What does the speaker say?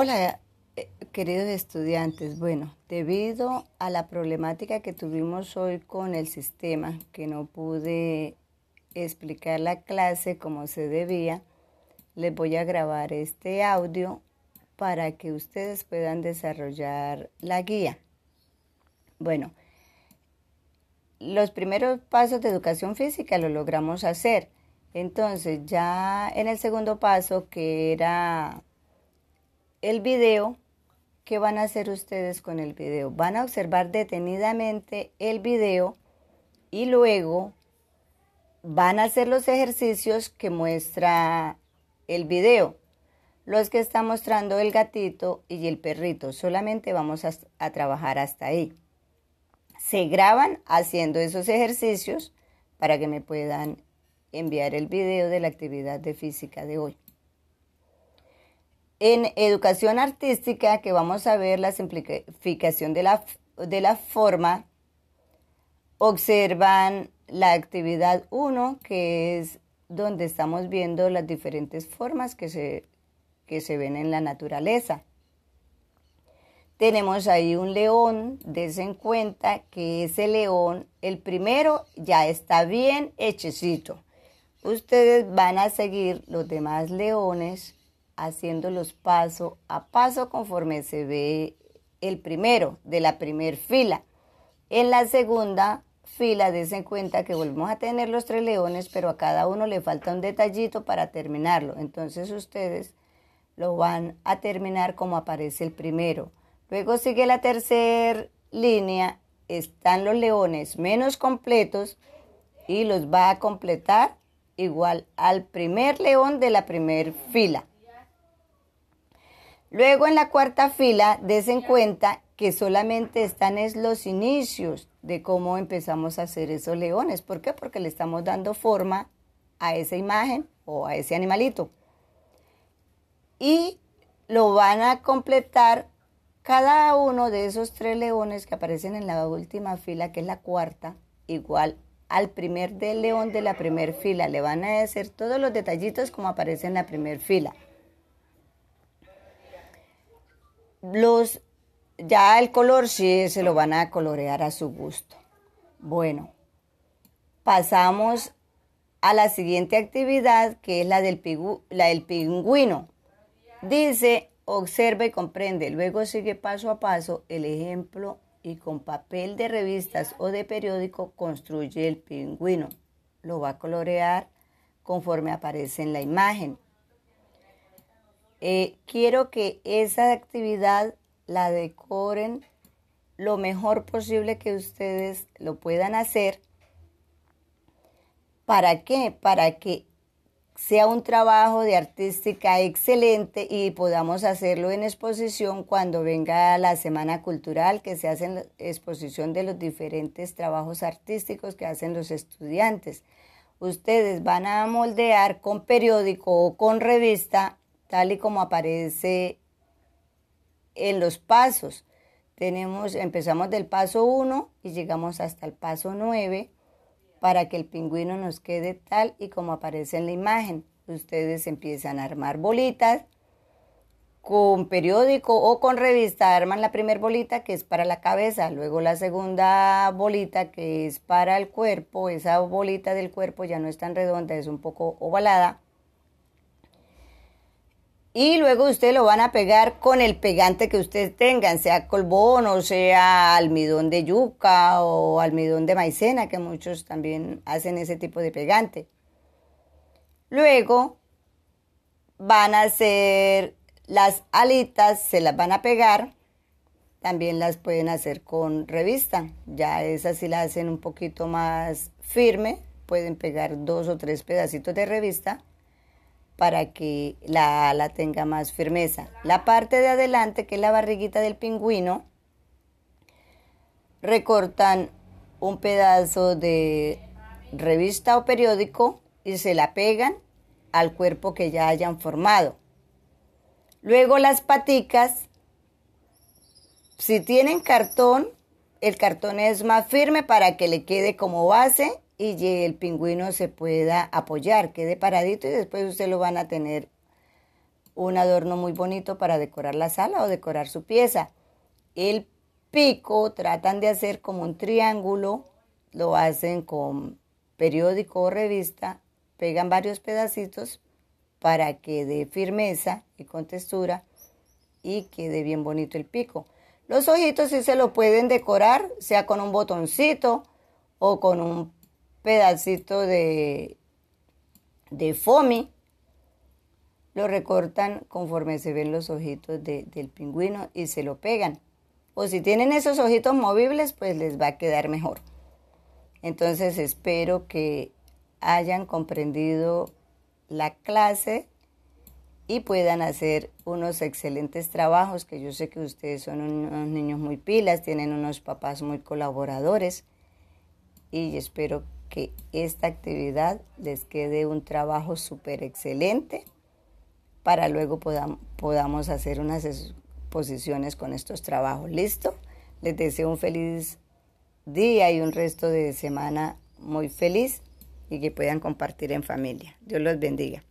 Hola, eh, queridos estudiantes. Bueno, debido a la problemática que tuvimos hoy con el sistema, que no pude explicar la clase como se debía, les voy a grabar este audio para que ustedes puedan desarrollar la guía. Bueno, los primeros pasos de educación física lo logramos hacer. Entonces, ya en el segundo paso, que era el video, ¿qué van a hacer ustedes con el video? Van a observar detenidamente el video y luego van a hacer los ejercicios que muestra el video. Los que está mostrando el gatito y el perrito. Solamente vamos a, a trabajar hasta ahí. Se graban haciendo esos ejercicios para que me puedan enviar el video de la actividad de física de hoy. En educación artística, que vamos a ver la simplificación de la, de la forma, observan la actividad 1, que es donde estamos viendo las diferentes formas que se, que se ven en la naturaleza. Tenemos ahí un león, desen cuenta que ese león, el primero ya está bien hechecito. Ustedes van a seguir los demás leones haciéndolos paso a paso conforme se ve el primero de la primer fila. En la segunda fila, en cuenta que volvemos a tener los tres leones, pero a cada uno le falta un detallito para terminarlo. Entonces ustedes lo van a terminar como aparece el primero. Luego sigue la tercera línea, están los leones menos completos y los va a completar igual al primer león de la primer fila. Luego en la cuarta fila, desen cuenta que solamente están los inicios de cómo empezamos a hacer esos leones. ¿Por qué? Porque le estamos dando forma a esa imagen o a ese animalito. Y lo van a completar cada uno de esos tres leones que aparecen en la última fila, que es la cuarta, igual al primer del león de la primera fila. Le van a hacer todos los detallitos como aparece en la primera fila. Los, ya el color sí se lo van a colorear a su gusto. Bueno, pasamos a la siguiente actividad que es la del, la del pingüino. Dice, observa y comprende. Luego sigue paso a paso el ejemplo y con papel de revistas o de periódico construye el pingüino. Lo va a colorear conforme aparece en la imagen. Eh, quiero que esa actividad la decoren lo mejor posible que ustedes lo puedan hacer. ¿Para qué? Para que sea un trabajo de artística excelente y podamos hacerlo en exposición cuando venga la Semana Cultural, que se hace en exposición de los diferentes trabajos artísticos que hacen los estudiantes. Ustedes van a moldear con periódico o con revista tal y como aparece en los pasos. Tenemos, empezamos del paso 1 y llegamos hasta el paso 9 para que el pingüino nos quede tal y como aparece en la imagen. Ustedes empiezan a armar bolitas con periódico o con revista. Arman la primera bolita que es para la cabeza, luego la segunda bolita que es para el cuerpo. Esa bolita del cuerpo ya no es tan redonda, es un poco ovalada y luego ustedes lo van a pegar con el pegante que ustedes tengan, sea colbón o sea almidón de yuca o almidón de maicena, que muchos también hacen ese tipo de pegante. Luego van a hacer las alitas, se las van a pegar, también las pueden hacer con revista, ya esas si la hacen un poquito más firme, pueden pegar dos o tres pedacitos de revista para que la ala tenga más firmeza. La parte de adelante, que es la barriguita del pingüino, recortan un pedazo de revista o periódico y se la pegan al cuerpo que ya hayan formado. Luego las paticas, si tienen cartón, el cartón es más firme para que le quede como base y el pingüino se pueda apoyar, quede paradito y después usted lo van a tener un adorno muy bonito para decorar la sala o decorar su pieza. El pico tratan de hacer como un triángulo, lo hacen con periódico o revista, pegan varios pedacitos para que dé firmeza y con textura y quede bien bonito el pico. Los ojitos sí se lo pueden decorar, sea con un botoncito o con un pedacito de, de foamy. Lo recortan conforme se ven los ojitos del pingüino y se lo pegan. O si tienen esos ojitos movibles, pues les va a quedar mejor. Entonces espero que hayan comprendido la clase y puedan hacer unos excelentes trabajos, que yo sé que ustedes son unos niños muy pilas, tienen unos papás muy colaboradores y espero que esta actividad les quede un trabajo súper excelente para luego podamos hacer unas exposiciones con estos trabajos. ¿Listo? Les deseo un feliz día y un resto de semana muy feliz y que puedan compartir en familia. Dios los bendiga.